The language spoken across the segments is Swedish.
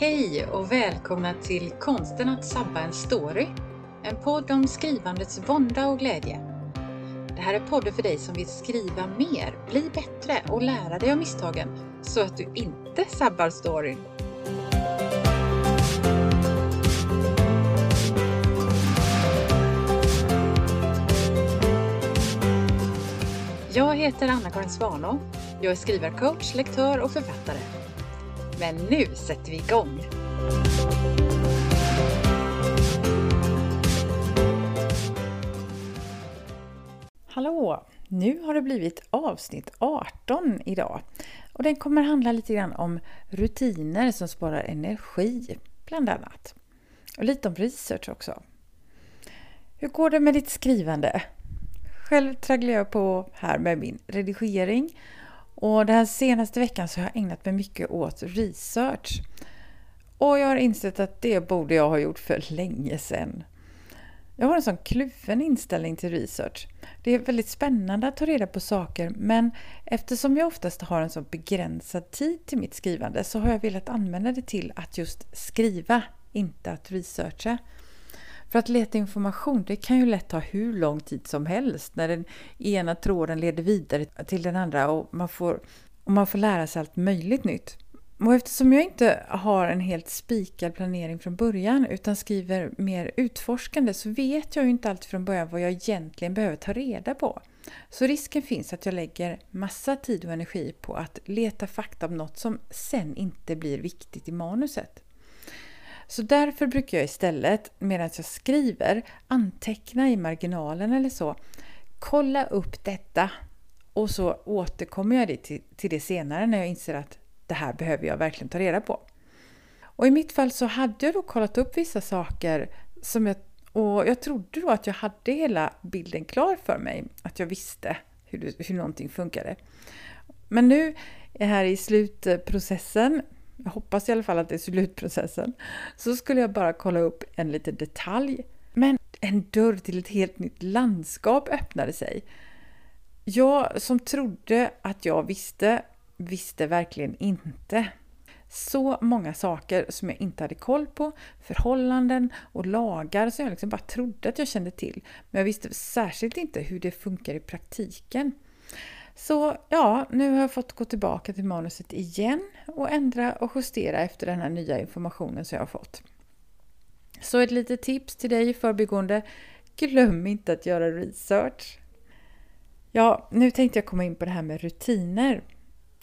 Hej och välkomna till Konsten att sabba en story. En podd om skrivandets vånda och glädje. Det här är podden för dig som vill skriva mer, bli bättre och lära dig av misstagen så att du inte sabbar storyn. Jag heter Anna-Karin Svanå. Jag är skrivarcoach, lektör och författare. Men nu sätter vi igång! Hallå! Nu har det blivit avsnitt 18 idag och den kommer handla lite grann om rutiner som sparar energi, bland annat. Och lite om research också. Hur går det med ditt skrivande? Själv tragglar jag på här med min redigering och den här senaste veckan så har jag ägnat mig mycket åt research. Och jag har insett att det borde jag ha gjort för länge sedan. Jag har en sån kluven inställning till research. Det är väldigt spännande att ta reda på saker men eftersom jag oftast har en så begränsad tid till mitt skrivande så har jag velat använda det till att just skriva, inte att researcha. För att leta information det kan ju lätt ta hur lång tid som helst när den ena tråden leder vidare till den andra och man får, och man får lära sig allt möjligt nytt. Och eftersom jag inte har en helt spikad planering från början utan skriver mer utforskande så vet jag ju inte alltid från början vad jag egentligen behöver ta reda på. Så risken finns att jag lägger massa tid och energi på att leta fakta om något som sen inte blir viktigt i manuset. Så därför brukar jag istället, medan jag skriver, anteckna i marginalen eller så. Kolla upp detta och så återkommer jag till, till det senare när jag inser att det här behöver jag verkligen ta reda på. Och i mitt fall så hade jag då kollat upp vissa saker som jag, och jag trodde då att jag hade hela bilden klar för mig, att jag visste hur, hur någonting funkade. Men nu här i slutprocessen jag hoppas i alla fall att det är slutprocessen, så skulle jag bara kolla upp en liten detalj. Men en dörr till ett helt nytt landskap öppnade sig. Jag som trodde att jag visste, visste verkligen inte. Så många saker som jag inte hade koll på, förhållanden och lagar som jag liksom bara trodde att jag kände till. Men jag visste särskilt inte hur det funkar i praktiken. Så ja, nu har jag fått gå tillbaka till manuset igen och ändra och justera efter den här nya informationen som jag har fått. Så ett litet tips till dig i förbigående. Glöm inte att göra research. Ja, nu tänkte jag komma in på det här med rutiner.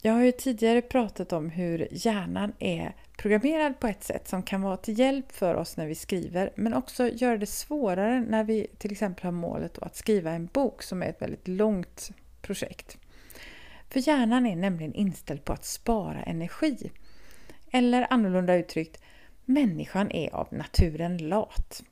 Jag har ju tidigare pratat om hur hjärnan är programmerad på ett sätt som kan vara till hjälp för oss när vi skriver men också göra det svårare när vi till exempel har målet att skriva en bok som är ett väldigt långt projekt. För hjärnan är nämligen inställd på att spara energi. Eller annorlunda uttryckt, människan är av naturen lat.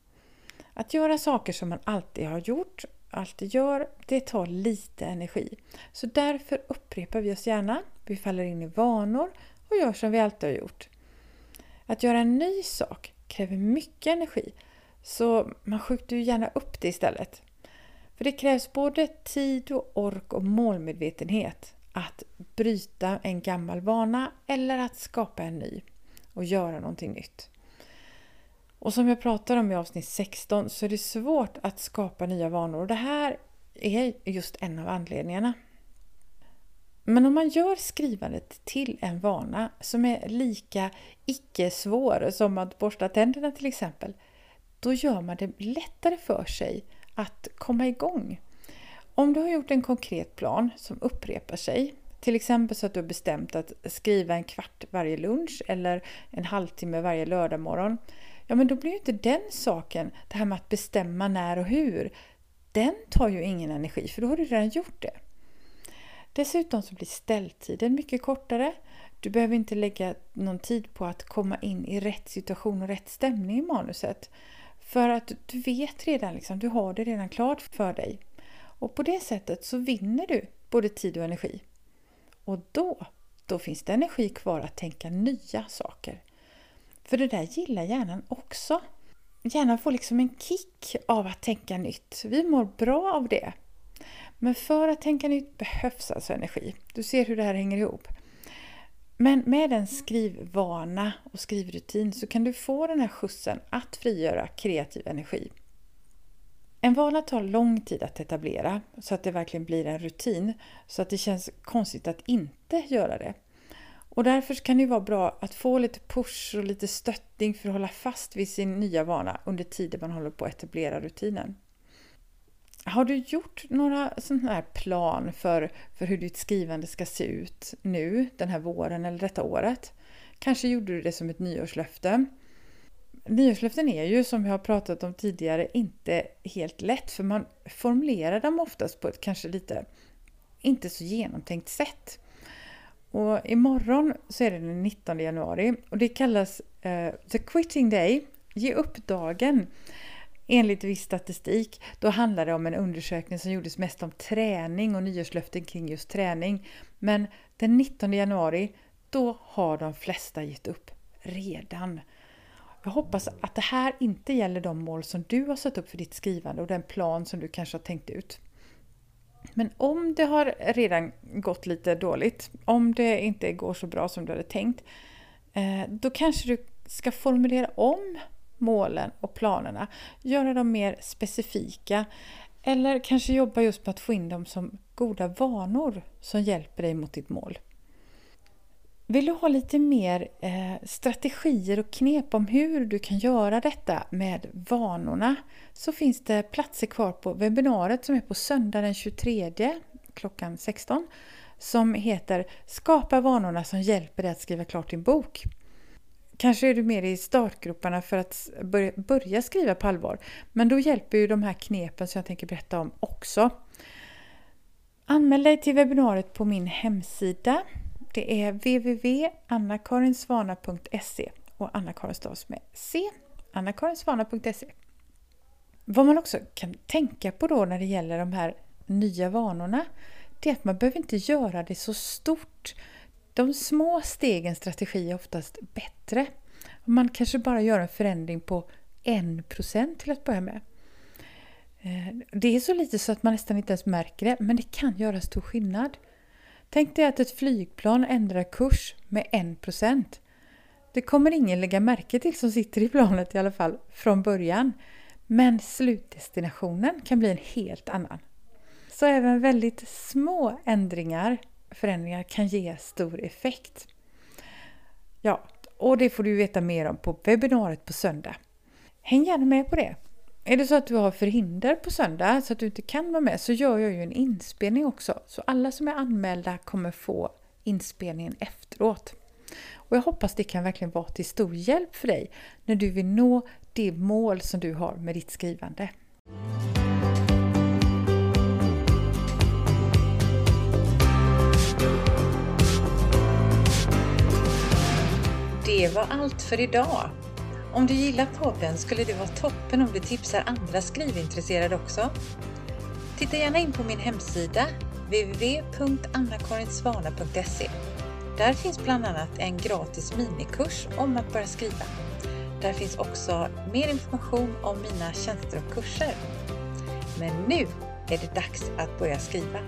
Att göra saker som man alltid har gjort, alltid gör, det tar lite energi. Så därför upprepar vi oss gärna, vi faller in i vanor och gör som vi alltid har gjort. Att göra en ny sak kräver mycket energi, så man skjuter ju gärna upp det istället. För det krävs både tid och ork och målmedvetenhet att bryta en gammal vana eller att skapa en ny och göra någonting nytt. Och som jag pratar om i avsnitt 16 så är det svårt att skapa nya vanor och det här är just en av anledningarna. Men om man gör skrivandet till en vana som är lika icke-svår som att borsta tänderna till exempel, då gör man det lättare för sig att komma igång. Om du har gjort en konkret plan som upprepar sig, till exempel så att du har bestämt att skriva en kvart varje lunch eller en halvtimme varje lördagmorgon, ja men då blir ju inte den saken, det här med att bestämma när och hur, den tar ju ingen energi för då har du redan gjort det. Dessutom så blir ställtiden mycket kortare. Du behöver inte lägga någon tid på att komma in i rätt situation och rätt stämning i manuset. För att du vet redan, liksom, du har det redan klart för dig. Och på det sättet så vinner du både tid och energi. Och då, då finns det energi kvar att tänka nya saker. För det där gillar hjärnan också. Hjärnan får liksom en kick av att tänka nytt. Vi mår bra av det. Men för att tänka nytt behövs alltså energi. Du ser hur det här hänger ihop. Men med en skrivvana och skrivrutin så kan du få den här skjutsen att frigöra kreativ energi. En vana tar lång tid att etablera så att det verkligen blir en rutin så att det känns konstigt att inte göra det. Och därför kan det vara bra att få lite push och lite stöttning för att hålla fast vid sin nya vana under tiden man håller på att etablera rutinen. Har du gjort några sådana här plan för, för hur ditt skrivande ska se ut nu, den här våren eller detta året? Kanske gjorde du det som ett nyårslöfte. Nyårslöften är ju som jag har pratat om tidigare inte helt lätt för man formulerar dem oftast på ett kanske lite inte så genomtänkt sätt. Och imorgon så är det den 19 januari och det kallas uh, The Quitting Day, ge upp-dagen. Enligt viss statistik, då handlar det om en undersökning som gjordes mest om träning och nyårslöften kring just träning. Men den 19 januari, då har de flesta gett upp redan. Jag hoppas att det här inte gäller de mål som du har satt upp för ditt skrivande och den plan som du kanske har tänkt ut. Men om det har redan gått lite dåligt, om det inte går så bra som du hade tänkt, eh, då kanske du ska formulera om målen och planerna, göra dem mer specifika eller kanske jobba just på att få in dem som goda vanor som hjälper dig mot ditt mål. Vill du ha lite mer eh, strategier och knep om hur du kan göra detta med vanorna så finns det platser kvar på webbinariet som är på söndag den 23 klockan 16 som heter Skapa vanorna som hjälper dig att skriva klart din bok. Kanske är du mer i startgroparna för att börja skriva på allvar men då hjälper ju de här knepen som jag tänker berätta om också. Anmäl dig till webbinariet på min hemsida det är www.annakarinsvana.se och Anna-Karin stavas med C. annakarinsvana.se Vad man också kan tänka på då när det gäller de här nya vanorna det är att man behöver inte göra det så stort. De små stegens strategi är oftast bättre. Man kanske bara gör en förändring på 1% till att börja med. Eh, det är så lite så att man nästan inte ens märker det, men det kan göra stor skillnad. Tänk dig att ett flygplan ändrar kurs med 1%. Det kommer ingen lägga märke till som sitter i planet i alla fall från början. Men slutdestinationen kan bli en helt annan. Så även väldigt små ändringar, förändringar kan ge stor effekt. Ja, och det får du veta mer om på webbinariet på söndag. Häng gärna med på det! Är det så att du har förhinder på söndag så att du inte kan vara med så gör jag ju en inspelning också. Så alla som är anmälda kommer få inspelningen efteråt. Och jag hoppas det kan verkligen vara till stor hjälp för dig när du vill nå det mål som du har med ditt skrivande. Det var allt för idag. Om du gillar podden skulle det vara toppen om du tipsar andra skrivintresserade också. Titta gärna in på min hemsida www.annakarinsvana.se. Där finns bland annat en gratis minikurs om att börja skriva. Där finns också mer information om mina tjänster och kurser. Men nu är det dags att börja skriva.